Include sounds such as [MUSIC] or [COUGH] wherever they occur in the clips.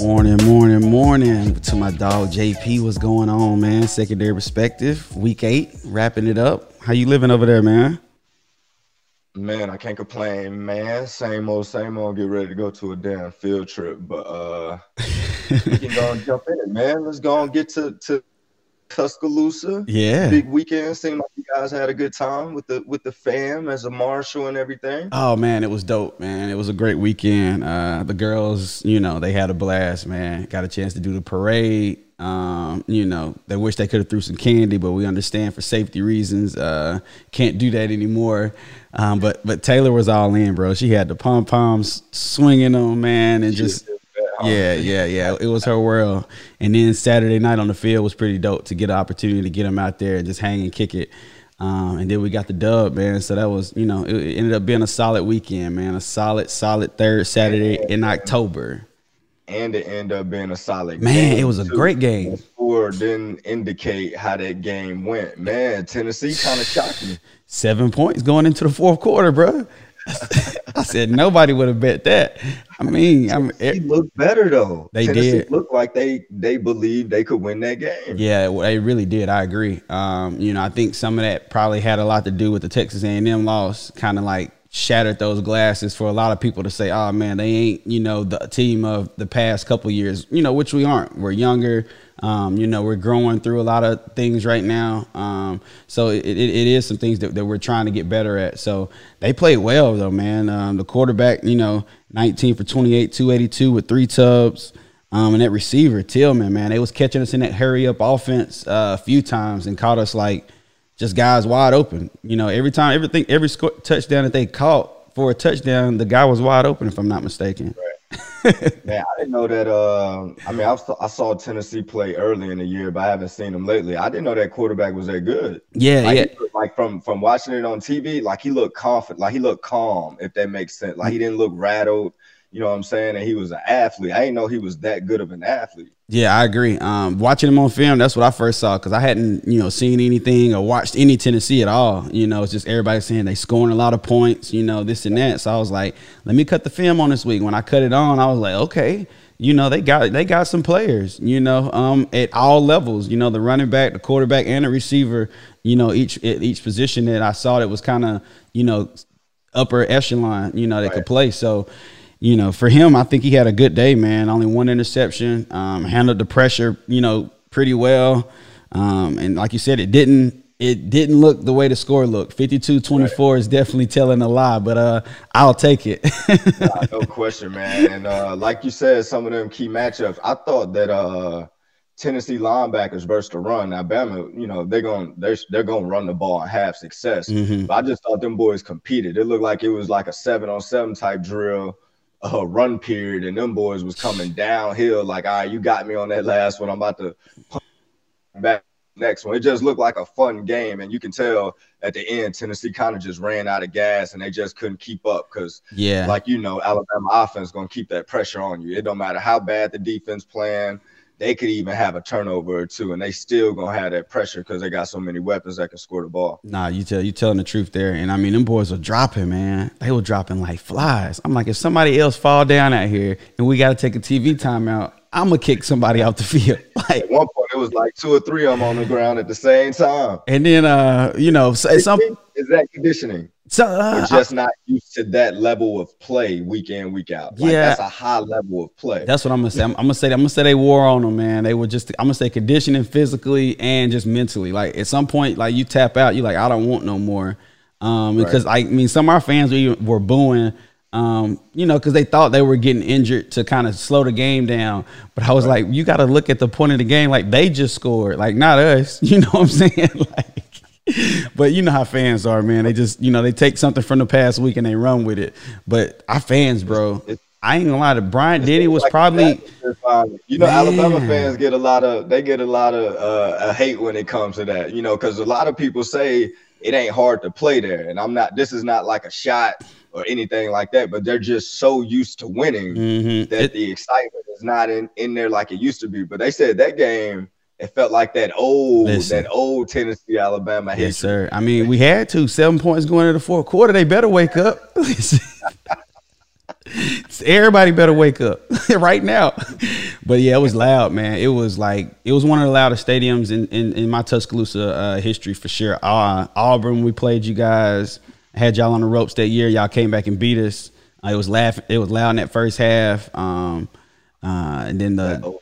Morning, morning, morning to my dog JP. What's going on, man? Secondary perspective, week eight, wrapping it up. How you living over there, man? Man, I can't complain, man. Same old, same old. Get ready to go to a damn field trip, but uh, we can go and jump in man. Let's go and get to to Tuscaloosa. Yeah. Big weekend. Seemed like you guys had a good time with the with the fam as a marshal and everything. Oh man, it was dope, man. It was a great weekend. Uh, the girls, you know, they had a blast, man. Got a chance to do the parade. Um, you know, they wish they could have threw some candy, but we understand for safety reasons, uh, can't do that anymore. Um, but but Taylor was all in, bro. She had the pom poms swinging on, man, and just yeah, yeah, yeah. It was her world. And then Saturday night on the field was pretty dope to get an opportunity to get them out there and just hang and kick it. Um, and then we got the dub, man. So that was, you know, it, it ended up being a solid weekend, man. A solid, solid third Saturday in October. And it ended up being a solid man. it was a too. great game. The score didn't indicate how that game went. Man, Tennessee kind of shocked me. Seven points going into the fourth quarter, bro. [LAUGHS] I said nobody would have bet that. I mean, I mean, He it, looked better though. They Tennessee did. Looked like they they believed they could win that game. yeah, well, they really did. I agree. Um, you know, I think some of that probably had a lot to do with the Texas A&M loss, kind of like shattered those glasses for a lot of people to say, "Oh man, they ain't you know the team of the past couple years." You know, which we aren't. We're younger. Um, you know, we're growing through a lot of things right now. Um, so it, it, it is some things that, that we're trying to get better at. So they played well though, man. Um, the quarterback, you know, 19 for 28, 282 with three tubs. Um, and that receiver, Tillman, man, they was catching us in that hurry up offense uh, a few times and caught us like just guys wide open. You know, every time, everything, every score, touchdown that they caught for a touchdown, the guy was wide open, if I'm not mistaken. Man, I didn't know that. Uh, I mean, I saw, I saw Tennessee play early in the year, but I haven't seen them lately. I didn't know that quarterback was that good. Yeah, Like, yeah. looked- like from from watching it on TV, like he looked confident, like he looked calm, if that makes sense. Like he didn't look rattled. You know what I'm saying? And he was an athlete. I didn't know he was that good of an athlete. Yeah, I agree. Um, watching him on film, that's what I first saw because I hadn't, you know, seen anything or watched any Tennessee at all. You know, it's just everybody saying they scoring a lot of points, you know, this and that. So I was like, let me cut the film on this week. When I cut it on, I was like, okay, you know, they got they got some players, you know, um, at all levels. You know, the running back, the quarterback, and the receiver. You know, each at each position that I saw that was kind of, you know, upper echelon. You know, they could play. So you know, for him, I think he had a good day, man. Only one interception, um, handled the pressure, you know, pretty well. Um, and like you said, it didn't it didn't look the way the score looked. 52-24 is definitely telling a lie, but uh, I'll take it. Nah, no [LAUGHS] question, man. And uh, like you said, some of them key matchups, I thought that uh, Tennessee linebackers versus the run. Alabama, you know, they're going they're they're going to run the ball and have success. Mhm. But I just thought them boys competed. It looked like it was like a seven on seven type drill, uh, run period, and them boys was coming downhill. Like, all right, you got me on that last one. I'm about to back next one. It just looked like a fun game, and you can tell at the end Tennessee kind of just ran out of gas and they just couldn't keep up because yeah. like you know, Alabama offense gonna keep that pressure on you. It don't matter how bad the defense playing. They could even have a turnover or two, and they still gonna have that pressure because they got so many weapons that can score the ball. Nah, you tell you telling the truth there. And I mean them boys were dropping, man. They were dropping like flies. I'm like, if somebody else fall down out here and we gotta take a TV timeout, I'm gonna kick somebody off the field. [LAUGHS] Like At one point, it was like two or three of them on the ground at the same time. and then uh, you know, so- some is that conditioning? So, uh, We're just not used to that level of play week in, week out. Like, Yeah. that's a high level of play. That's what I'm gonna say. I'm, I'm gonna say. I'm gonna say they wore on them, man. They were just. I'm gonna say conditioning physically and just mentally. Like at some point, like you tap out, you're like I don't want no more. Um, because I mean, some of our fans were, were booing. Um, you know, because they thought they were getting injured to kind of slow the game down. But I was like, you got to look at the point of the game. Like they just scored, like not us. [LAUGHS] You know what I'm saying? [LAUGHS] like. [LAUGHS] But you know how fans are, man. They just, you know, they take something from the past week and they run with it. But our fans, bro, I ain't gonna lie to Brian Denny was Like probably that, they're fine. you know Man. Alabama fans get a lot of they get a lot of uh, hate when it comes to that you know because a lot of people say it ain't hard to play there and I'm not this is not like a shot or anything like that but they're just so used to winning Mhm. that It- the excitement is not in in there like it used to be but they said that game it felt like that old Listen. that old Tennessee Alabama Yes, history. sir. I mean, we had to seven points going into the fourth quarter. They better wake up. [LAUGHS] Everybody better wake up [LAUGHS] right now. But yeah, it was loud, man. It was like it was one of the loudest stadiums in in, in my Tuscaloosa uh, history for sure. Uh, Auburn, we played you guys, had y'all on the ropes that year. Y'all came back and beat us. Uh, it was laugh. It was loud in that first half. Um, uh, and then the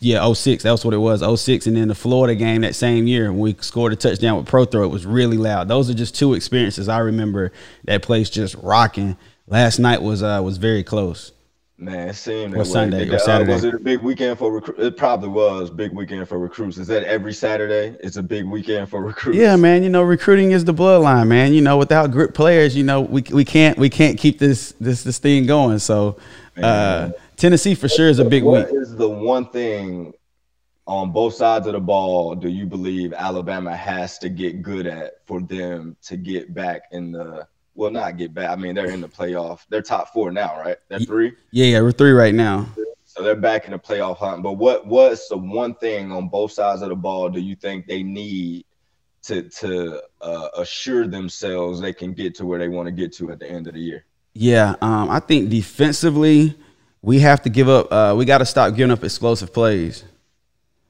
yeah, 06, that was what it was. 06 and then the Florida game that same year when we scored a touchdown with Prothro, it was really loud. Those are just two experiences I remember that place just rocking. Last night was uh was very close. Man, it seemed or Sunday or uh, Saturday. Uh, was it a big weekend for recruits? It probably was big weekend for recruits. Is that every Saturday? It's a big weekend for recruits. Yeah, man. You know, recruiting is the bloodline, man. You know, without good players, you know, we we can't we can't keep this this this thing going. So, uh, Tennessee for sure is a big what week. What is the one thing on both sides of the ball do you believe Alabama has to get good at for them to get back in the well, not get back. I mean, they're in the playoff. They're top four now, right? They're three. Yeah, yeah, we're three right now. So they're back in the playoff hunt. But what what's the one thing on both sides of the ball do you think they need to to uh, assure themselves they can get to where they want to get to at the end of the year? Yeah, um, I think defensively we have to give up. Uh, we got to stop giving up explosive plays.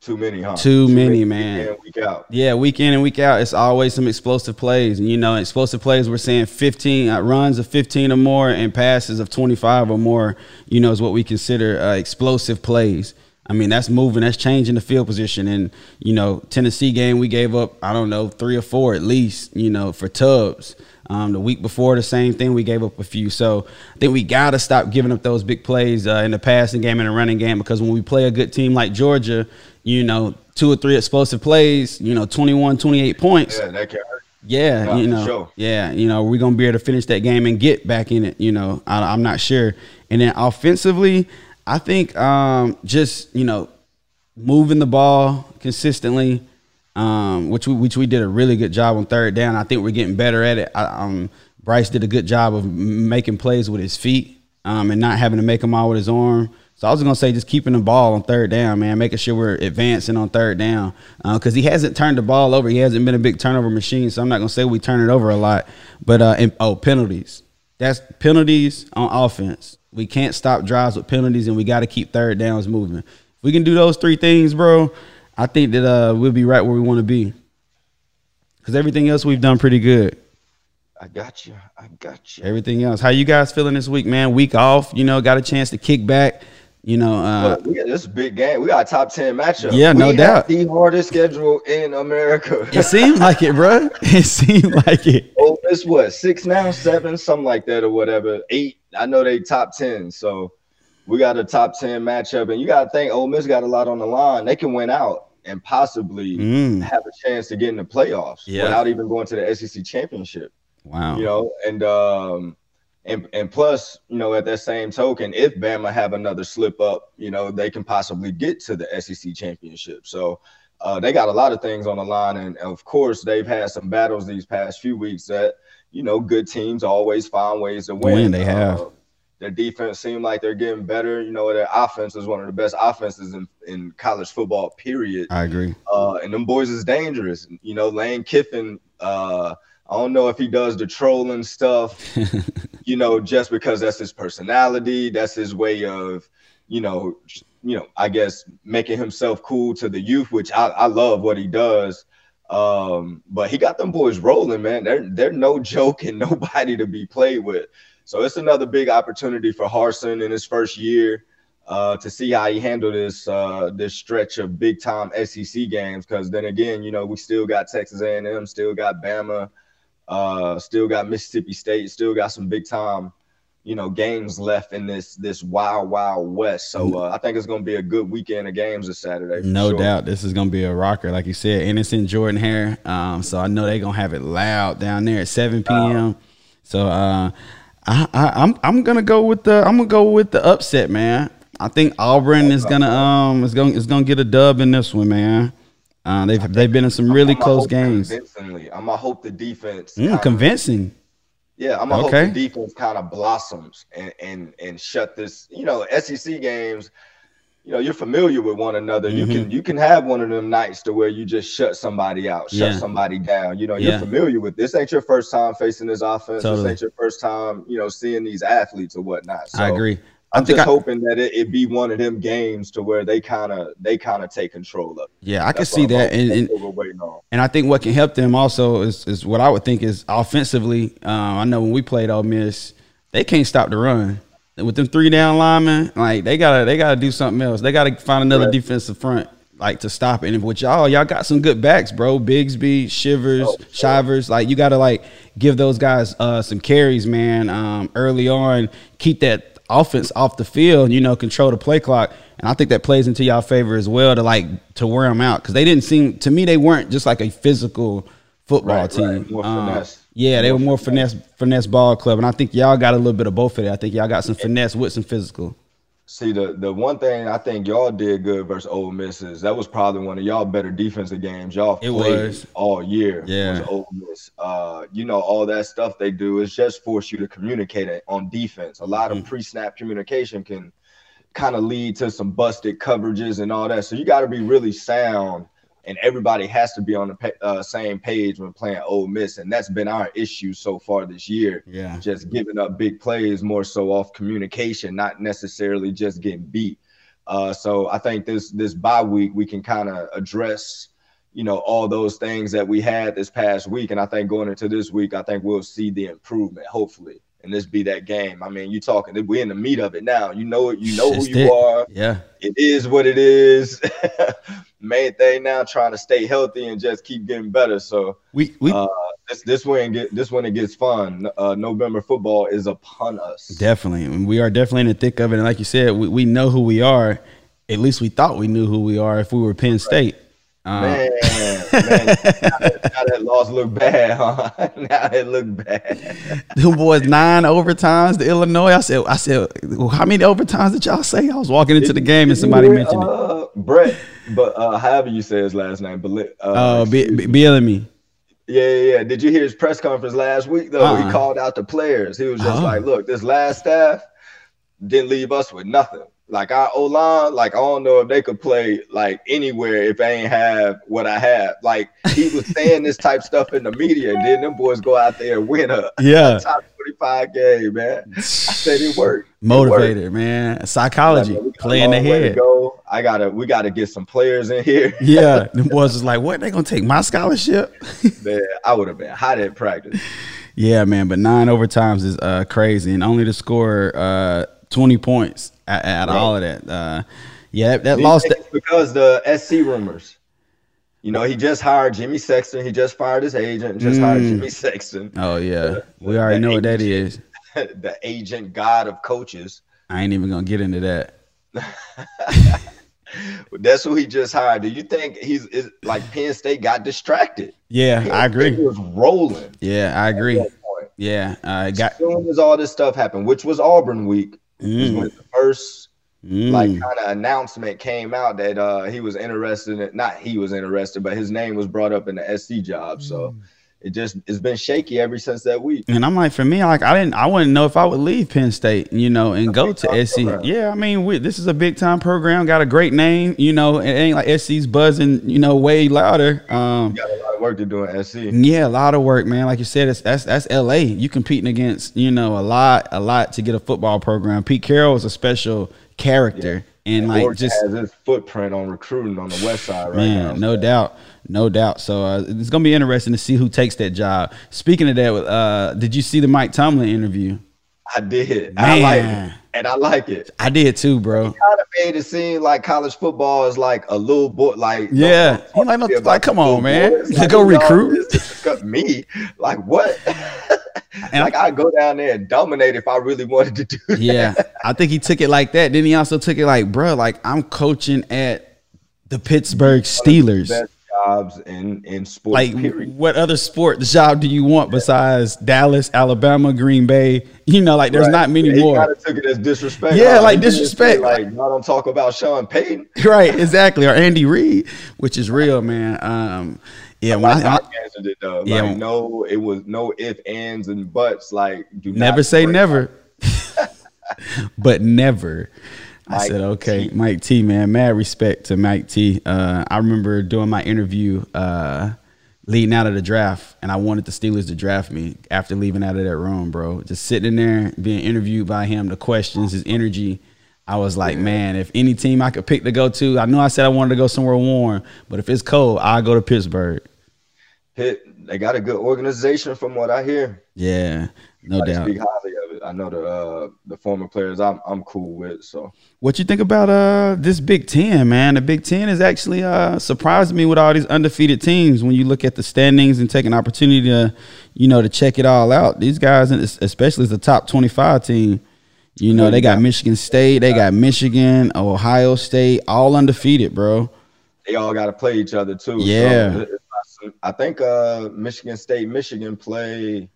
Too many, huh? Too, Too many, many, man. Week in, week out. Yeah, week in and week out, it's always some explosive plays. And you know, explosive plays, we're saying 15 uh, runs of 15 or more and passes of 25 or more. You know, is what we consider uh, explosive plays. I mean, that's moving, that's changing the field position. And you know, Tennessee game, we gave up, I don't know, three or four at least. You know, for Tubbs. Um, the week before, the same thing. We gave up a few. So I think we got to stop giving up those big plays uh, in the passing game and the running game because when we play a good team like Georgia, you know, two or three explosive plays, you know, 21, 28 points. Yeah, that can hurt. Yeah, you know, sure. yeah, you know, we're gonna be able to finish that game and get back in it. You know, I, am not sure. And then offensively, I think um, just you know, moving the ball consistently, um, which we which we did a really good job on third down. I think we're getting better at it. I, um, Bryce did a good job of making plays with his feet um, and not having to make them all with his arm. So I was gonna say just keeping the ball on third down, man, making sure we're advancing on third down because uh, he hasn't turned the ball over. He hasn't been a big turnover machine, so I'm not gonna say we turn it over a lot. But uh, and, oh, penalties. That's penalties on offense. We can't stop drives with penalties, and we got to keep third downs moving. If we can do those three things, bro, I think that uh, we'll be right where we want to be. Because everything else we've done pretty good. I got you. I got you. Everything else. How you guys feeling this week, man? Week off, you know, got a chance to kick back you know, uh, got this big game. We got a top ten matchup. Yeah, no we doubt. the hardest schedule in America. it seemed like it, bro. [LAUGHS] It seemed like it. Oh, it's what six now, seven, something like that, or whatever. Eight. I know they top ten, so we got a top ten matchup, and you got to think Ole Miss got a lot on the line. They can win out and possibly mm. have a chance to get in the playoffs yeah. without even going to the SEC championship. Wow. You know, and um, and and plus, you know, at that same token, if Bama have another slip up, you know, they can possibly get to the SEC championship. So uh, they got a lot of things on the line, and of course, they've had some battles these past few weeks that you know good teams always find ways to win. win they have. Uh, their defense seemed like they're getting better. You know, their offense is one of the best offenses in, in college football. Period. I agree. Uh, and them boys is dangerous. You know, Lane Kiffin. Uh, I don't know if he does the trolling stuff, [LAUGHS] you know, just because that's his personality, that's his way of, you know, you know, I guess making himself cool to the youth, which I, I love what he does. Um, but he got them boys rolling, man. They're they're no joke and [LAUGHS] nobody to be played with. So it's another big opportunity for Harsin in his first year uh, to see how he handled this uh, this stretch of big time SEC games. Because then again, you know, we still got Texas A&M, still got Bama, uh, still got Mississippi State, still got some big time, you know, games left in this this wild wild west. So uh, I think it's going to be a good weekend of games this Saturday. No sure. doubt, this is going to be a rocker, like you said. Innocent Jordan Hare. Um, so I know they're going to have it loud down there at 7 p.m. so I, I'm I'm gonna go with the I'm gonna go with the upset, man. I think Auburn is gonna um is gonna is gonna get a dub in this one, man. Uh, they've they've been in some really I'm close games. Convincingly, I'm gonna hope the defense. Mm, kinda, convincing. Yeah, I'm gonna okay. hope the defense kind of blossoms and and and shut this. You know, SEC games. You know you're familiar with one another. You Mm-hmm. can you can have one of them nights to where you just shut somebody out, shut Yeah. somebody down. You know you're Yeah. familiar with this. Ain't your first time facing this offense. Totally. This ain't your first time, you know, seeing these athletes or whatnot. So I agree. I'm just I- hoping that it, it be one of them games to where they kind of they kind of take control of. it. Yeah, I can see that, and, and what we're waiting on. And I think what can help them also is, is what I would think is offensively. Um, I know when we played Ole Miss, they can't stop the run. With them three down linemen, like they gotta they gotta do something else. They gotta find another Right. defensive front like to stop it. And with y'all, y'all got some good backs, bro. Bigsby, Shivers, Oh. Shivers. Like you gotta like give those guys uh, some carries, man. Um, early on, keep that offense off the field. You know, control the play clock. And I think that plays into y'all favor as well to like to wear them out because they didn't seem to me they weren't just like a physical football Right, team. right. Um. Yeah, they were more finesse finesse ball club, and I think y'all got a little bit of both of that. I think y'all got some finesse with some physical. See the the one thing I think y'all did good versus Ole Miss is that was probably one of y'all better defensive games y'all It played was. all year. Yeah. Ole Miss. Uh, you know all that stuff they do is just force you to communicate it on defense. A lot Mm-hmm. of pre-snap communication can kind of lead to some busted coverages and all that. So you got to be really sound, and everybody has to be on the pa- uh, same page when playing Ole Miss, and that's been our issue so far this year Yeah, just giving up big plays more so off communication, not necessarily just getting beat. Uh, so I think this this bye week we can kind of address, you know, all those things that we had this past week, and I think going into this week, I think we'll see the improvement, hopefully, and this be that game. I mean, you talking, we're in the meat of it now. You know, you know who It's you it. are. yeah, It is what it is. [LAUGHS] Main thing now, trying to stay healthy and just keep getting better. So we we uh, this this when get this when it gets fun. Uh, November football is upon us. definitely we are definitely in the thick of it. And like you said, we, we know who we are. At least we thought we knew who we are if we were Penn State. Um, Man, man, now that, now that loss look bad, huh? [LAUGHS] now it look bad. Them boys nine overtimes to Illinois. I said, I said, well, how many overtimes did y'all say? I was walking into the game and somebody mentioned it. uh, Brett, but uh, however you say his last name, but uh, Oh, B- B- me. Yeah, yeah, yeah. Did you hear his press conference last week though? Uh-uh. He called out the players. He was just Oh. like, "Look, this last staff didn't leave us with nothing. Like our O line, like I don't know if they could play like anywhere if they ain't have what I have. Like he was saying this type stuff in the media, and then them boys go out there and win a, Yeah. top twenty five game, man. I said it worked. It Motivated, man. Psychology, worked. We got a play in the long way to head. Go. I gotta, we gotta get some players in here. [LAUGHS] Yeah, the boys was like, what? They gonna take my scholarship? [LAUGHS] man, I would have been hot at practice. yeah, man. But nine overtimes is uh, crazy, and only to score uh, twenty points out, out of Right. all of that. Uh, yeah, that, that lost. because the SC rumors. You know, he just hired Jimmy Sexton. He just fired his agent. and Just hired Mm. Jimmy Sexton, Oh yeah, we already know what that is. [LAUGHS] the agent god of coaches. I ain't even gonna get into that. [LAUGHS] That's who he just hired. Do you think he's is, like Penn State got distracted? Yeah, I Penn State agree. was rolling. Yeah, I agree. Yeah, I got As soon as all this stuff happened, which was Auburn week, mm, when the first mm. like kind of announcement came out that uh he was interested in not he was interested, but his name was brought up in the SC job. So it just it's been shaky ever since that week. And I'm like, for me, like I didn't, I wouldn't know if I would leave Penn State, you know, and go to SC. program. Yeah, I mean, we, this is a big time program, got a great name, you know. It ain't like SC's buzzing, you know, way louder. Um, Got a lot of work to do in SC. yeah, a lot of work, man. Like you said, it's, that's that's LA. You competing against, you know, a lot, a lot to get a football program. Pete Carroll is a special character, and like just has his footprint on recruiting on the west side right Man, now. no doubt, no doubt. So uh, it's gonna be interesting to see who takes that job. Speaking of that, uh, did you see the Mike Tomlin interview? I did. I like Man. it. And I like it. I did too, bro. Kind of made it seem like college football is like a little boy. Like Yeah. He like, talk to me no- like, come on, man. To [LAUGHS] go recruit? is me. Like what? [LAUGHS] [LAUGHS] And like I go down there and dominate if I really wanted to do that. Yeah, I think he took it like that. Then he also took it like, bro, like I'm coaching at the Pittsburgh Steelers. Best jobs in in sports. Like, period. what other sport job do you want besides Dallas, Alabama, Green Bay? You know, like there's Right. not many He more. kind of took it as disrespect. Yeah, like say, disrespect. Like, I don't talk about Sean Payton. [LAUGHS] right, exactly. Or Andy Reid, which is real, man. Um, yeah, when I, I answered it though. Yeah. Like, no, it was no if, ands, and buts. Like, do never not say never, [LAUGHS] but never. I said, okay, T. Mike T, man. Mad respect to Mike T. Uh, I remember doing my interview uh, leading out of the draft, and I wanted the Steelers to draft me after leaving out of that room, bro. Just sitting in there, being interviewed by him, the questions, his energy. I was like, man, if any team I could pick to go to, I know I said I wanted to go somewhere warm, but if it's cold, I'll go to Pittsburgh. Hit, they got a good organization from what I hear. Yeah, no I doubt. speak highly of it. I know the uh, the former players I'm I'm cool with. So What you think about uh this Big Ten, man? The Big Ten is actually uh surprised me with all these undefeated teams. When you look at the standings and take an opportunity to, you know, to check it all out, these guys, especially as the top twenty-five team, you know, they got Michigan State, they got Michigan, Ohio State, all undefeated, bro. they all got to play each other too. Yeah. it- it's not some- I think uh, Michigan State, Michigan play.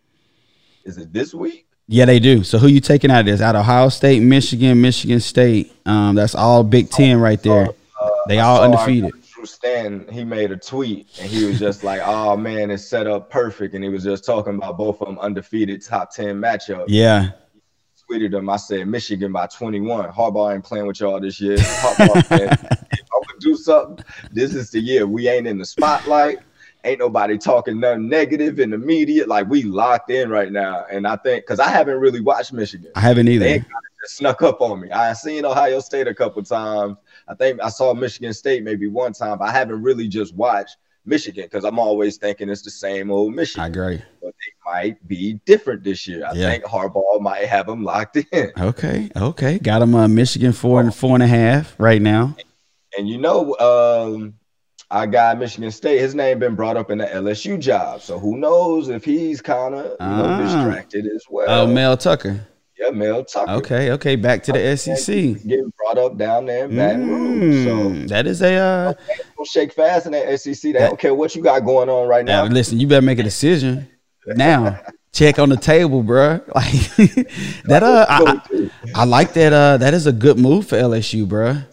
Is it this week? Yeah, they do. So who you taking out of this? Out of Ohio State, Michigan, Michigan State. Um, that's all Big Ten right there. They all undefeated. Drew Stan, he made a tweet and he was just like, "Oh man, it's set up perfect," and he was just talking about both of them undefeated top ten matchup. Yeah. Tweeted him. I said Michigan by 21. Harbaugh ain't playing with y'all this year. Harbaugh said, [LAUGHS] if I'm gonna do something, this is the year. We ain't in the spotlight. Ain't nobody talking nothing negative in the media. Like we locked in right now. And I think because I haven't really watched Michigan. I haven't either. They just snuck up on me. I seen Ohio State a couple times. I think I saw Michigan State maybe one time, but I haven't really just watched Michigan because I'm always thinking it's the same old Michigan. I agree. But they might be different this year. I Yeah. think Harbaugh might have them locked in. [LAUGHS] Okay, okay. Got them uh, Michigan four and four and a half right now. And you know, um, our guy Michigan State, his name been brought up in the LSU job. So who knows if he's kind of you know Ah. distracted as well. Oh, Mel Tucker. yeah, Mel Tucker. Okay, okay. Back to the SEC. Getting brought up down there in Baton Rouge. So Mm, that is a. Uh, shake fast in that SEC. They don't care what you got going on right now, now. listen, you better make a decision now. Check on the table, bruh. [LAUGHS] Like [LAUGHS] that. Uh, I, I, I like that. Uh, that is a good move for LSU, bruh.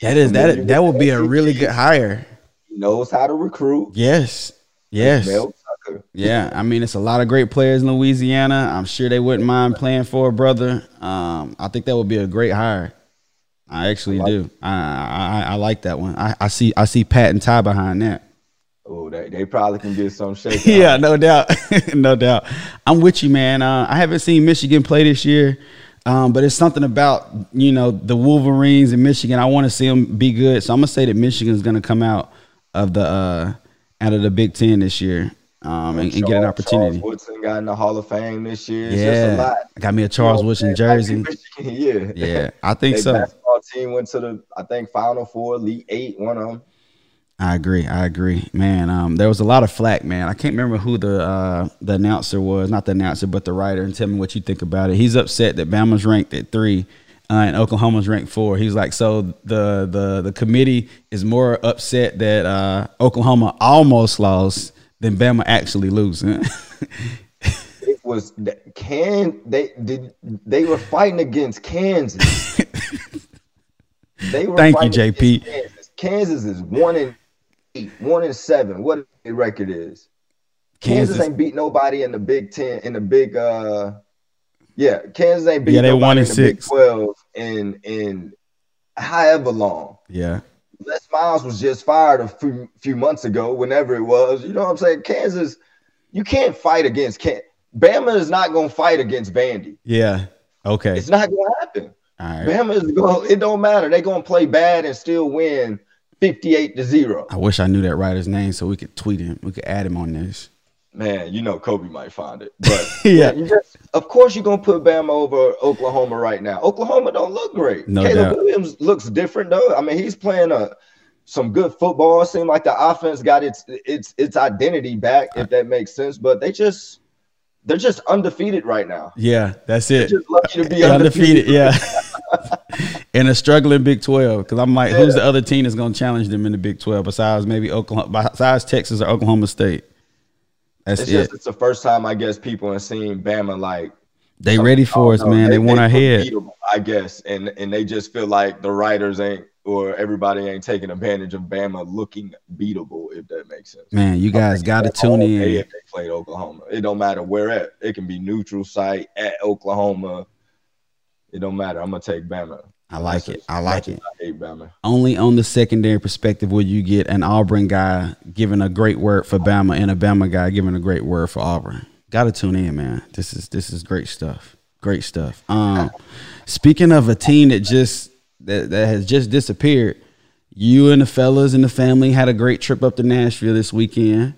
That is that. That would be a really good [LAUGHS] hire. He knows how to recruit. Yes, yes. Yeah, I mean it's a lot of great players in Louisiana. I'm sure they wouldn't mind playing for a brother. Um, I think that would be a great hire. I actually do. I, I I like that one. I, I see I see Pat and Ty behind that. Oh, they, they probably can get some [LAUGHS] shake. yeah, no doubt, [LAUGHS] no doubt. I'm with you, man. Uh, I haven't seen Michigan play this year, um, but it's something about you know the Wolverines in Michigan. I want to see them be good, so I'm gonna say that Michigan's gonna come out of the uh, out of the Big Ten this year um, and, and get an opportunity. Charles Woodson got in the Hall of Fame this year. It's Yeah. Got me a Charles You know, Woodson jersey. Michigan, [LAUGHS] yeah. Yeah, I think so. basketball team went to the, I think, Final Four, Elite Eight, one of them. I agree. I agree, man. Um, there was a lot of flack, man. I can't remember who the uh, the announcer was, not the announcer, but the writer. And tell me what you think about it. He's upset that Bama's ranked at three uh, and Oklahoma's ranked four. He's like, so the the the committee is more upset that uh, Oklahoma almost lost than Bama actually losing. [LAUGHS] It was can they did they were fighting against Kansas. [LAUGHS] They were Thank you, JP. Kansas. Kansas is one and one and seven. What the record is? Kansas, Kansas- ain't beat nobody in the Big Ten in the Big uh yeah, Kansas ain't beat Yeah, they nobody one in and the six. Big Twelve in in however long. yeah, Les Miles was just fired a few, few months ago, whenever it was. You know what I'm saying? Kansas, you can't fight against Can Bama is not gonna fight against Vandy. yeah. Okay, It's not gonna happen. all right. Bama is going. It don't matter. They're gonna play bad and still win 58 to zero. I wish I knew that writer's name so we could tweet him. We could add him on this. Man, you know Kobe might find it, but [LAUGHS] Yeah. you just, of course you're gonna put Bama over Oklahoma right now. Oklahoma don't look great. No Caleb doubt. Williams looks different though. I mean, he's playing a some good football. It seemed like the offense got its its its identity back, if that makes sense. But they just they're just undefeated right now. Yeah, that's They're it. just lucky to be undefeated. undefeated. Yeah. [LAUGHS] in a struggling Big Twelve, because I'm like, who's the other team that's going to challenge them in the Big Twelve besides maybe Oklahoma, besides Texas or Oklahoma State? That's It's it. just it's the first time I guess people have seen Bama like they ready for us, man. They, want our head. I guess, and and they just feel like the writers ain't or everybody ain't taking advantage of Bama looking beatable, if that makes sense. Man, you guys got to tune in. If they played Oklahoma, it don't matter where at. It can be neutral site at Oklahoma. It don't matter. I'm gonna take Bama. I like it. I like it. I hate Bama. Only on the secondary perspective will you get an Auburn guy giving a great word for Bama and a Bama guy giving a great word for Auburn. Got to tune in, man. This is this is great stuff. Great stuff. Um, speaking of a team that just that, that has just disappeared, you and the fellas and the family had a great trip up to Nashville this weekend.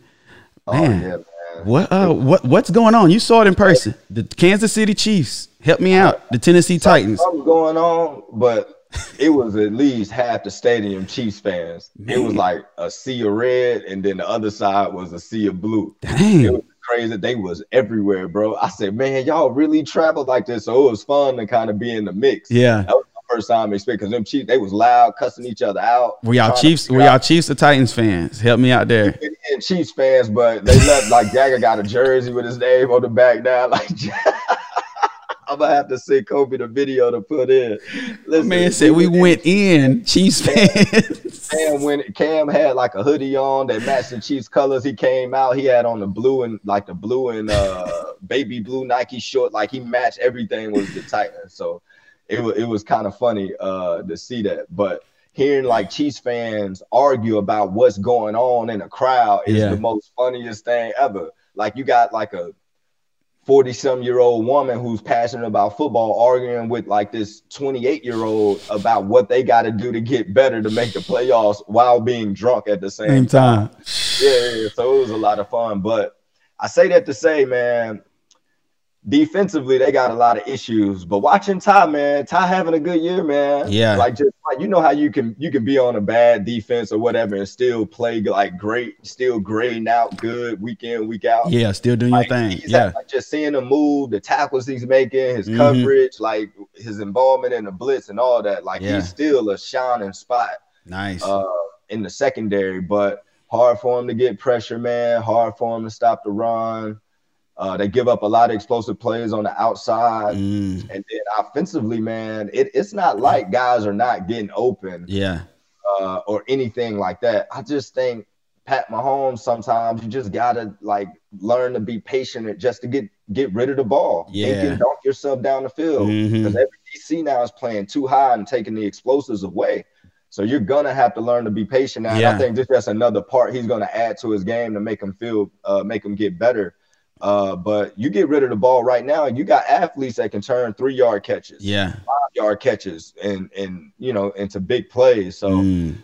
Oh Man, yeah, man. what uh what what's going on? You saw it in person. The Kansas City Chiefs. Help me out. The Tennessee Titans. Something going on, but it was at least half the stadium Chiefs fans. It was like a sea of red, and then the other side was a sea of blue. It Dang. was crazy. They was everywhere, bro. I said, man, y'all really traveled like this. So it was fun to kind of be in the mix. Yeah. That was my first time experience because them Chiefs, they was loud, cussing each other out. Were y'all Chiefs? Were y'all Chiefs or Titans fans? Help me out there. and Chiefs fans, but they left like Jagger got a jersey with his name on the back now. Like [LAUGHS] I'm gonna have to send Kobe the video to put in. Listen, Man said we went in Chiefs fans. Cam when Cam had like a hoodie on that matched the Chiefs colors. He came out. He had on the blue and like the blue and uh baby blue Nike short. Like he matched everything was the Titans. So it was it was kind of funny uh to see that. But hearing like Chiefs fans argue about what's going on in a crowd is Yeah. the most funniest thing ever. Like you got like a 40 some year old woman who's passionate about football arguing with like this 28 year old about what they got to do to get better to make the playoffs while being drunk at the same Same time. yeah, yeah, yeah. So it was a lot of fun. But I say that to say, man, defensively they got a lot of issues. But watching Ty, man, Ty having a good year, man. Yeah. Like just like you know how you can you can be on a bad defense or whatever and still play like great, still grading out good week in, week out. Yeah, still doing your thing. Yeah. like just seeing the move, the tackles he's making, his Mhm. coverage, like his involvement in the blitz and all that. Like Yeah. he's still a shining spot Nice. uh, in the secondary, but hard for him to get pressure, man. Hard for him to stop the run. Uh, they give up a lot of explosive plays on the outside. Mm, And then offensively, man, it, it's not like guys are not getting open yeah. uh, or anything like that. I just think Pat Mahomes sometimes you just gotta like learn to be patient just to get get rid of the ball. Yeah. And dunk yourself down the field because every DC now is playing too high and taking the explosives away. So you're gonna have to learn to be patient. And Yeah. I think this that's another part he's gonna add to his game to make him feel, uh, make him get better. Uh, but you get rid of the ball right now, and you got athletes that can turn three yard catches, Yeah. five yard catches, and and you know into big plays. So Mm,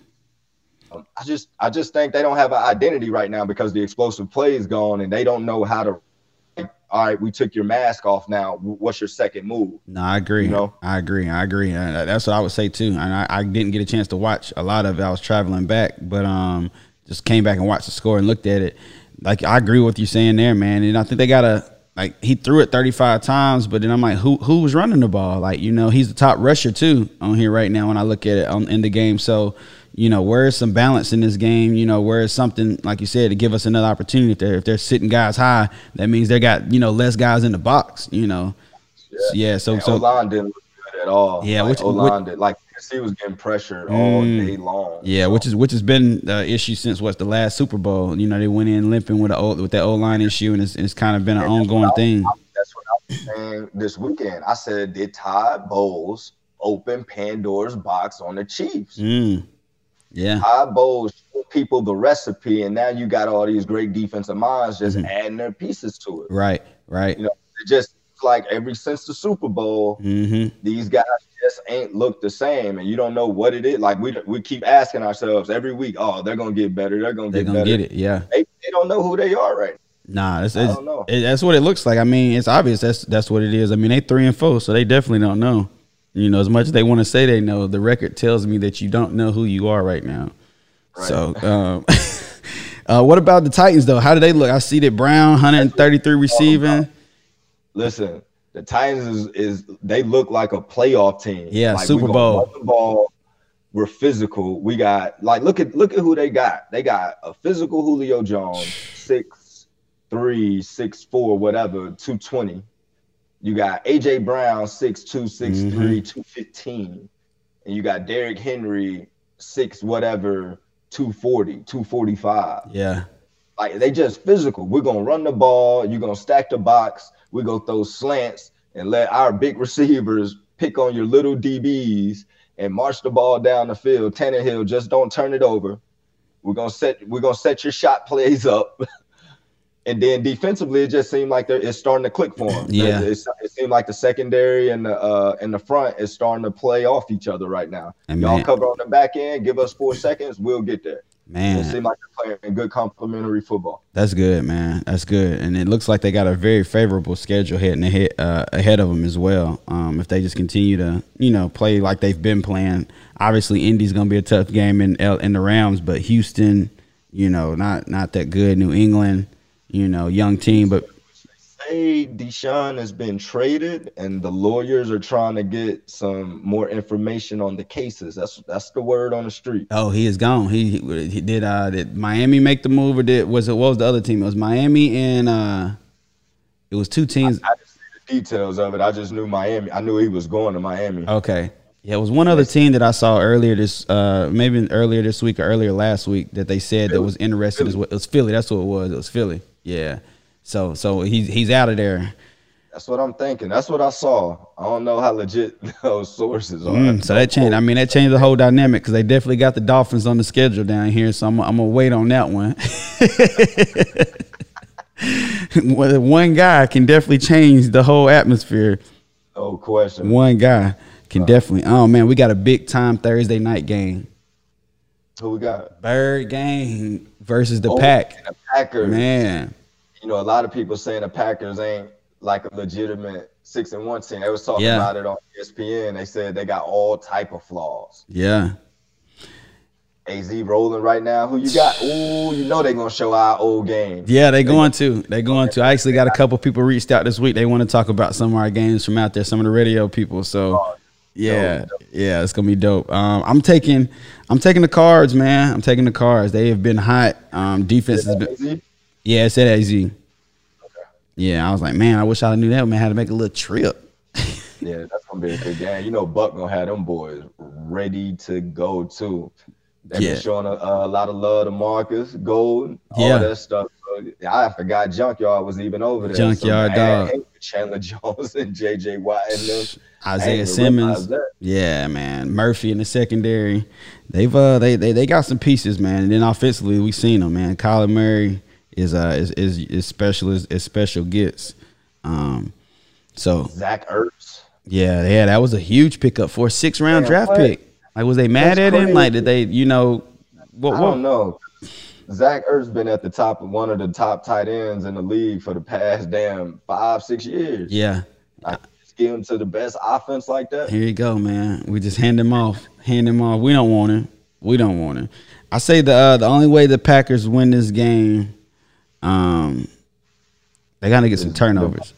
um, I just I just think they don't have an identity right now because the explosive play is gone, and they don't know how to. like, All right, we took your mask off. Now, what's your second move? no, I agree. You know? I agree. I agree. And that's what I would say too. And I, I didn't get a chance to watch a lot of it. I was traveling back, but um, just came back and watched the score and looked at it. Like I agree with you saying there, man. And I think they got a like he threw it 35 times, but then I'm like, who who was running the ball? Like you know, he's the top rusher too on here right now when I look at it on in the game. So you know, where is some balance in this game? You know, where is something like you said to give us another opportunity? If they're if they're sitting guys high, that means they got you know less guys in the box. You know, yeah. So And so O-line didn't look good at all. Yeah, like, which- O-line did like he was getting pressured all Mm. day long. Yeah, which is which has been the issue since what's the last Super Bowl. You know, they went in limping with the old, with that old line issue, and it's, it's kind of been an ongoing thing. That's what I was saying this weekend. I said, did Todd Bowles open Pandora's box on the Chiefs? Mm. Yeah, Todd Bowles showed people the recipe, and now you got all these great defensive minds just Mhm. adding their pieces to it. right, right. You know, it just like every since the Super Bowl, hmm these guys just ain't look the same, and you don't know what it is. Like we we keep asking ourselves every week, oh, they're gonna get better, they're gonna They're get gonna better. get it. Yeah. They, they don't know who they are right Nah, that's now. I it's, don't know. it, that's what it looks like. I mean, it's obvious. That's that's what it is. I mean, they three and four, so they definitely don't know. You know, as much as they want to say they know, the record tells me that you don't know who you are right now. Right. So, um, [LAUGHS] uh, what about the Titans though? How do they look? I see that Brown, 133 receiving. Listen, the Titans is, is they look like a playoff team. Yeah, like, Super Bowl. ball. We're physical. We got like look at look at who they got. They got a physical Julio Jones, [SIGHS] six three, six four, whatever, two twenty. You got AJ Brown, six two, six Mm-hmm. three, two fifteen, and you got Derrick Henry, six whatever, 240, 245 Yeah, like they just physical. We're gonna run the ball. You're gonna stack the box. We're gonna throw slants and let our big receivers pick on your little DBs and march the ball down the field. Tannehill, just don't turn it over. We're gonna set we're gonna set your shot plays up. [LAUGHS] and then defensively, it just seemed like it's starting to click for him. Yeah, it, it, seemed like the secondary and the uh, and the front is starting to play off each other right now. And Y'all man. cover on the back end. Give us four seconds, we'll get there. Man, it like they're playing good complementary football. That's good, man. That's good, and it looks like they got a very favorable schedule heading ahead uh, ahead of them as well. Um, if they just continue to, you know, play like they've been playing, obviously Indy's going to be a tough game in in the Rams, but Houston, you know, not not that good. New England, you know, young team, but say Deshaun has been traded, and the lawyers are trying to get some more information on the cases. That's that's the word on the street. Oh, he is gone. He, he did. Uh, did Miami make the move, or did was it what was the other team? It was Miami and uh, it was two teams. I, I didn't see the details of it. I just knew Miami. I knew he was going to Miami. Okay. Yeah, it was one other team that I saw earlier this, uh, maybe earlier this week or earlier last week that they said Philly. that was interested Philly. as well. It was Philly. That's what it was. It was Philly. Yeah. So so he's he's out of there. That's what I'm thinking. That's what I saw. I don't know how legit [LAUGHS] those sources are. Mm, so that changed. I mean, that changed the whole dynamic because they definitely got the Dolphins on the schedule down here. So I'm, I'm gonna wait on that one. [LAUGHS] one guy can definitely change the whole atmosphere. No question. One guy can uh, definitely. Oh man, we got a big time Thursday night game. Who we got? Bird game versus the oh, Pack. The Packers. Man you know, a lot of people saying the Packers ain't like a legitimate six and one team. They was talking yeah. about it on ESPN. They said they got all type of flaws. Yeah. AZ rolling right now. Who you got? Ooh, you know they're gonna show our old games. Yeah, they, going to. They going to. I actually got a couple people reached out this week. They want to talk about some of our games from out there. Some of the radio people. So. Oh, yeah, yeah, it's gonna be dope. Um, I'm taking, I'm taking the cards, man. I'm taking the cards. They have been hot. Um, defense has been. Yeah, it said AZ. Okay. Yeah, I was like, man, I wish I knew that. Man, had to make a little trip. [LAUGHS] yeah, that's gonna be a good game. You know, Buck gonna have them boys ready to go too. They've yeah. been showing a, a, lot of love to Marcus, Gold, all yeah. that stuff. I forgot Junkyard was even over there. Junkyard so, dog. Chandler [LAUGHS] Jones and JJ Watt and them. Isaiah Simmons. Yeah, man. Murphy in the secondary. They've uh they, they they got some pieces, man. And then offensively, we seen them, man. Kyler Murray, is uh is is, is special as, as special gets. Um, so Zach Ertz. Yeah, yeah, that was a huge pickup for a six round draft what? pick. Like, was they mad That's at crazy. him? Like, did they, you know, what? I don't know. Zach Ertz been at the top of one of the top tight ends in the league for the past damn five, six years. Yeah. I give him to the best offense like that. Here you go, man. We just hand him off. Hand him off. We don't want him. We don't want him. I say the uh, the only way the Packers win this game um, they gotta get some turnovers.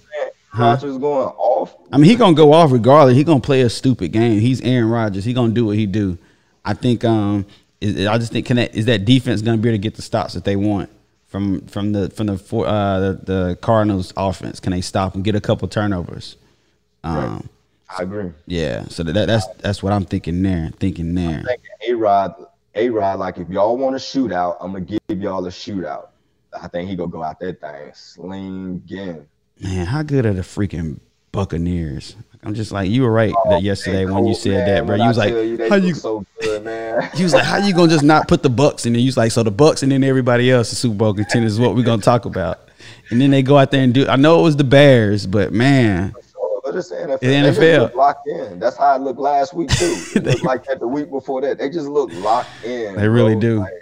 Rodgers going off. I mean, he gonna go off regardless. He gonna play a stupid game. He's Aaron Rodgers. He gonna do what he do. I think. Um, is, I just think can that, is that defense gonna be able to get the stops that they want from from the from the uh, the, the Cardinals offense? Can they stop and get a couple turnovers? Um, right. I agree. Yeah, so that, that's that's what I'm thinking there. Thinking there. I'm thinking A Rod, A Rod, like if y'all want a shootout, I'm gonna give y'all a shootout. I think he gonna go out that thing slinging. Man, how good are the freaking Buccaneers? I'm just like you were right oh, that yesterday when you oh, said man, that, bro. You was like, you, how you so good, man? [LAUGHS] you was like, how you gonna just not put the Bucks in there? You was like, so the Bucks and then everybody else, the Super Bowl contenders, is what we're gonna talk about. And then they go out there and do. I know it was the Bears, but man. It's the NFL. The NFL. locked in. That's how it looked last week too. [LAUGHS] It looked like that the week before that. They just look locked in. They really bro. do. Like,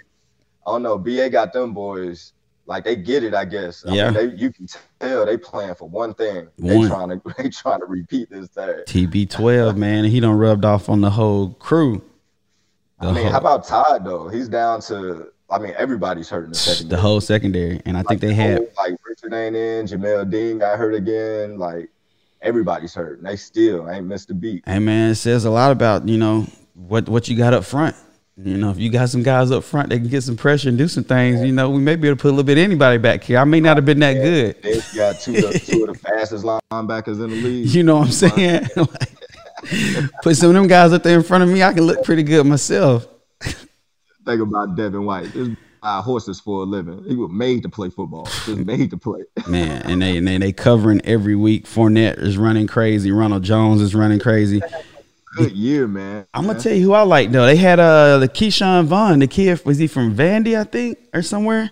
I don't know. BA got them boys like they get it, I guess. I yeah, mean, they, you can tell they playing for one thing. One. They trying to [LAUGHS] they trying to repeat this thing. TB12, man, he don't rubbed off on the whole crew. The I mean, whole, how about Todd though? He's down to. I mean, everybody's hurt in the secondary. The whole secondary, and I like think they had like Richard ain't in, Jamel Dean got hurt again. Like everybody's hurt, and they still ain't missed a beat. Hey man, it says a lot about you know what what you got up front. You know, if you got some guys up front that can get some pressure and do some things, you know, we may be able to put a little bit of anybody back here. I may not have been that good. They got two, of the, two of the fastest linebackers in the league. [LAUGHS] You know what I'm saying? [LAUGHS] put some of them guys up there in front of me, I can look pretty good myself. Think about Devin White. This ride horses for a living. He was made to play football. Just [LAUGHS] made to play. Man, and they and they, they covering every week. Fournette is running crazy. Ronald Jones is running crazy. Good year, man. I'm gonna tell you who I like though. They had uh the Ke'Shawn Vaughn. The kid was he from Vandy, I think, or somewhere.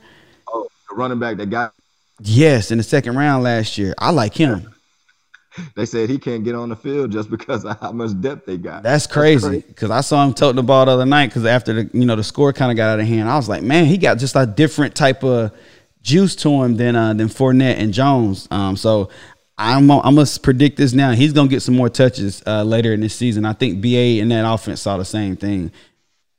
Oh, the running back that got. Yes, in the second round last year. I like him. [LAUGHS] They said he can't get on the field just because of how much depth they got. That's crazy because I saw him toting the ball the other night. Because after the you know the score kind of got out of hand, I was like, man, he got just a different type of juice to him than uh, than Fournette and Jones. Um, so I'm I must predict this now. He's gonna get some more touches uh, later in this season. I think BA in that offense saw the same thing.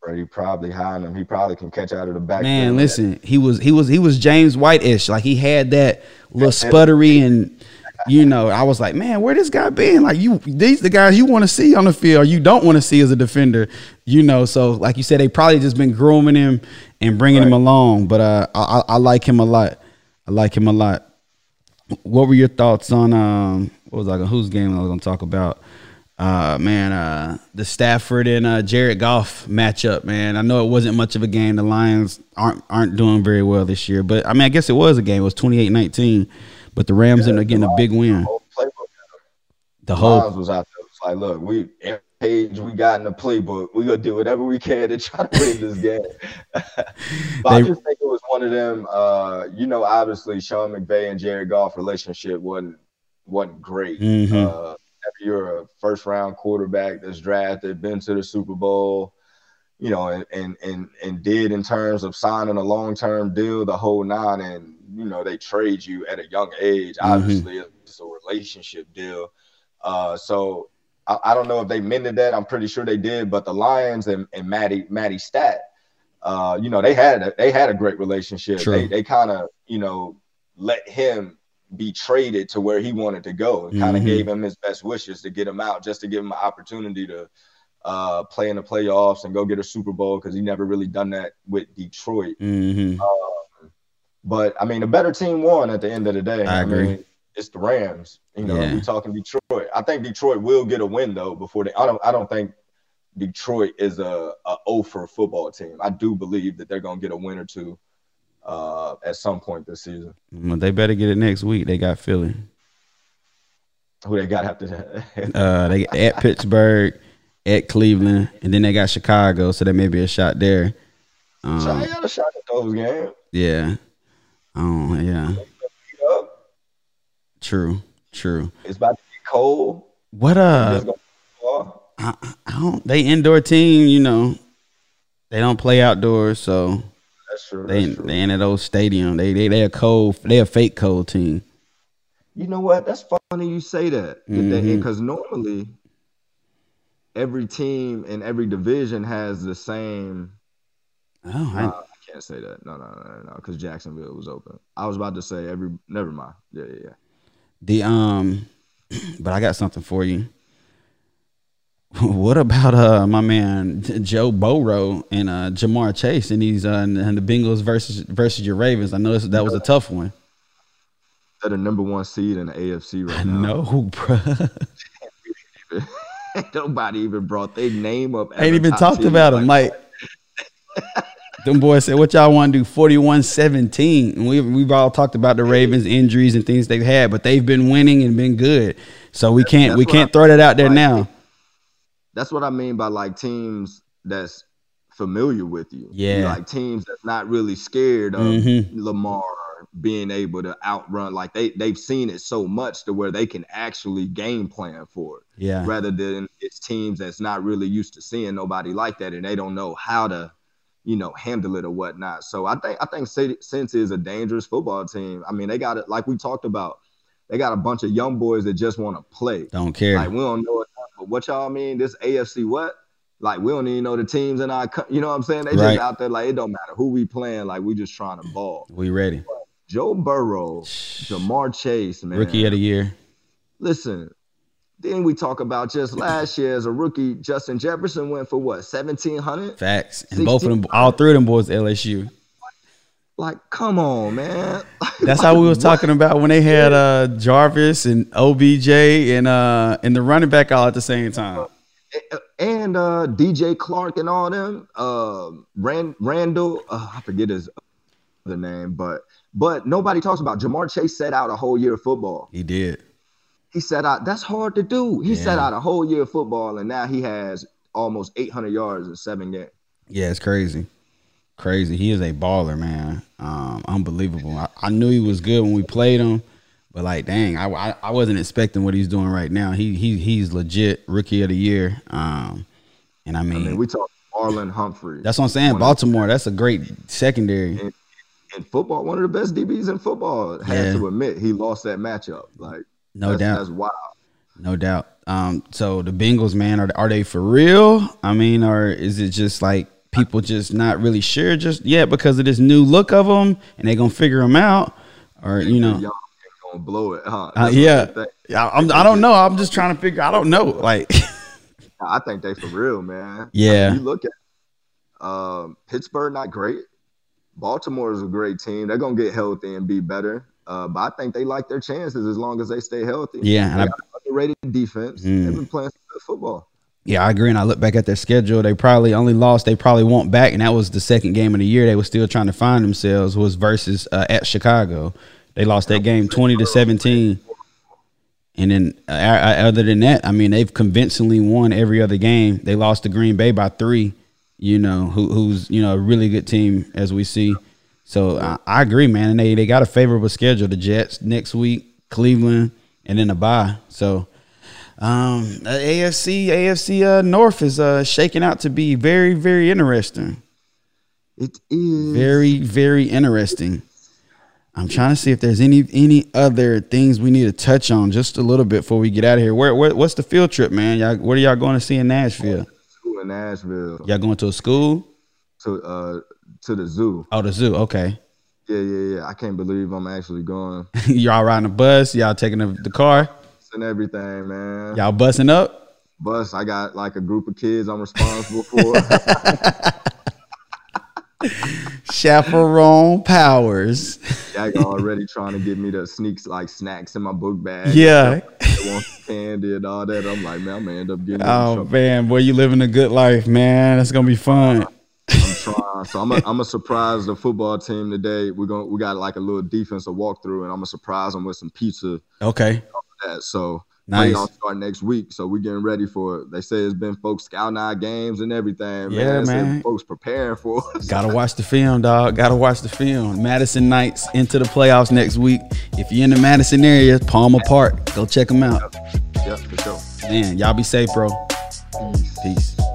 Brady probably high him. He probably can catch out of the back. Man, listen, he was he was he was James White ish. Like he had that little sputtery and you know, I was like, man, where this guy been? Like you, these the guys you want to see on the field, or you don't want to see as a defender. You know, so like you said, they probably just been grooming him and bringing right. him along. But uh, I, I like him a lot. I like him a lot. What were your thoughts on um, what was like whose game I was gonna talk about? Uh, man, uh, the Stafford and uh, Jared Goff matchup, man. I know it wasn't much of a game. The Lions aren't aren't doing very well this year, but I mean, I guess it was a game. It was 28-19. But the Rams yeah, ended up getting a big win. The whole, the whole was out there. It's like, look, we page we got in the playbook, We're gonna do whatever we can to try to win this game. [LAUGHS] I just think it was one of them. Uh, you know, obviously Sean McVay and Jared Goff relationship wasn't wasn't great. Mm-hmm. Uh, you're a first round quarterback that's drafted, been to the Super Bowl, you know, and and and, and did in terms of signing a long term deal, the whole nine, and you know they trade you at a young age. Mm-hmm. Obviously, it's a relationship deal. Uh, so I, I, don't know if they mended that. I'm pretty sure they did. But the Lions and, and Matty Matty Stat, uh, you know, they had a, they had a great relationship. True. They they kind of you know let him be traded to where he wanted to go and kind of mm-hmm. gave him his best wishes to get him out just to give him an opportunity to uh, play in the playoffs and go get a Super Bowl because he never really done that with Detroit. Mm-hmm. Uh, but I mean, a better team won at the end of the day. I, I agree. Mean, it's the Rams. You know, yeah. we talking Detroit. I think Detroit will get a win though before they. I don't. I don't think Detroit is a, a over football team. I do believe that they're gonna get a win or two uh, at some point this season. Well, they better get it next week. They got Philly. Who they got after that? [LAUGHS] uh, they at Pittsburgh, at Cleveland, and then they got Chicago. So there may be a shot there. Um, so I got a shot at those games. Yeah. Oh yeah. True. True. It's about to be cold. What uh? I, I don't. They indoor team. You know, they don't play outdoors, so that's true. They that's true. they in that old stadium. They they they a cold. They a fake cold team. You know what? That's funny you say that because mm-hmm. normally every team in every division has the same. Oh, I, uh, can't say that. No, no, no, no, because Jacksonville was open. I was about to say every. Never mind. Yeah, yeah, yeah. The um, [CLEARS THROAT] but I got something for you. [LAUGHS] What about uh my man Joe Burrow and uh Ja'Marr Chase and these uh and the Bengals versus versus your Ravens? I know that was a tough one. They're the number one seed in the AFC right now. No, [LAUGHS] bro. [LAUGHS] Nobody even brought their name up. Ain't even talked about them. Like them boys said, "What y'all want to do?" 41-17. And we we've all talked about the Ravens injuries and things they've had, but they've been winning and been good. So we can't that's we can't I throw that out there like, now. That's what I mean by like teams that's familiar with you. Yeah, like teams that's not really scared of mm-hmm. Lamar being able to outrun. Like they they've seen it so much to where they can actually game plan for it. Yeah, rather than it's teams that's not really used to seeing nobody like that and they don't know how to you know, handle it or whatnot. So I think I think Cincy is a dangerous football team. I mean, they got it like we talked about. They got a bunch of young boys that just want to play. Don't care. Like we don't know it, but what y'all mean? This AFC what? Like we don't even know the teams in our. You know what I'm saying? They right. just out there like it don't matter who we playing. Like we just trying to ball. We ready. But Joe Burrow, Ja'Marr Chase, man. Rookie of the year. Listen, then we talk about just [LAUGHS] last year as a rookie, Justin Jefferson went for what, 1700? Facts. And both of them, all three of them boys LSU. Like, come on, man. [LAUGHS] That's like, how we was what? talking about when they had uh, Jarvis and OBJ and uh and the running back all at the same time. And uh, DJ Clark and all them, uh, Rand, Randall, uh, I forget his the name, but but nobody talks about Ja'Marr Chase set out a whole year of football. He did. He set out. That's hard to do. He Yeah. set out a whole year of football, and now he has almost 800 yards in seven games. Yeah, it's crazy. Crazy. He is a baller, man. Um, unbelievable. I, I knew he was good when we played him, but like, dang, I, I, I wasn't expecting what he's doing right now. He he he's legit rookie of the year. Um, and I mean, I mean, we talk Marlon Humphrey. that's what I'm saying. Baltimore, that's a great secondary. in football, one of the best DBs in football. Had Yeah. to admit he lost that matchup. Like No that's, doubt. that's wild. No doubt. Um, so the Bengals, man, are are they for real? I mean, or is it just like people just not really sure just yet because of this new look of them, and they gonna figure them out, or you know? Y'all gonna blow it, huh? Uh, yeah, yeah. I'm, I don't know. I'm just trying to figure. I don't know. Like, [LAUGHS] I think they for real, man. Yeah. I mean, you look at um, Pittsburgh, not great. Baltimore is a great team. They're gonna get healthy and be better. Uh, but I think they like their chances as long as they stay healthy. Yeah, and they I- got an underrated defense. Mm. They've been playing some good football. yeah, I agree. And I look back at their schedule. They probably only lost. They probably won't back, and that was the second game of the year. They were still trying to find themselves. Was versus uh, at Chicago. They lost that game twenty to seventeen. And then, uh, other than that, I mean, they've convincingly won every other game. They lost to Green Bay by three. You know, who, who's you know a really good team as we see. So I, I agree, man. And they they got a favorable schedule. The Jets next week, Cleveland, and then a bye. So um, AFC AFC uh, North is uh, shaking out to be very very interesting. It is Very very interesting. I'm trying to see if there's any any other things we need to touch on just a little bit before we get out of here. Where, where what's the field trip, man? Y'all, what are y'all going to see in Nashville? Zoo in Nashville Y'all going to a school? to uh to the zoo. Oh, the zoo. Okay. Yeah, yeah, yeah. I can't believe I'm actually going [LAUGHS] y'all riding a bus? Y'all taking the, the car? and everything, man. Y'all busing up? Bus, I got like a group of kids I'm responsible for. [LAUGHS] Chaperone Powers. Y'all already trying to get me to sneak like snacks in my book bag. Yeah. candy and all that. I'm like, man, I'm gonna end up getting Oh man, boy, you living a good life, man. That's gonna be fun. So I'm a, I'm gonna surprise the football team today. We're going we got like a little defensive walkthrough, and I'm gonna surprise them with some pizza. Okay. That so Nice. They gonna start next week, so we getting ready for it. They say it's been folks scouting our games and everything. Yeah, man. Folks preparing for us. [LAUGHS] Gotta watch the film, dog. Gotta watch the film. Madison Knights into the playoffs next week. If you're in the Madison area, Palmer Park, go check them out. Yep, for sure. Man, y'all be safe, bro. Peace. Peace.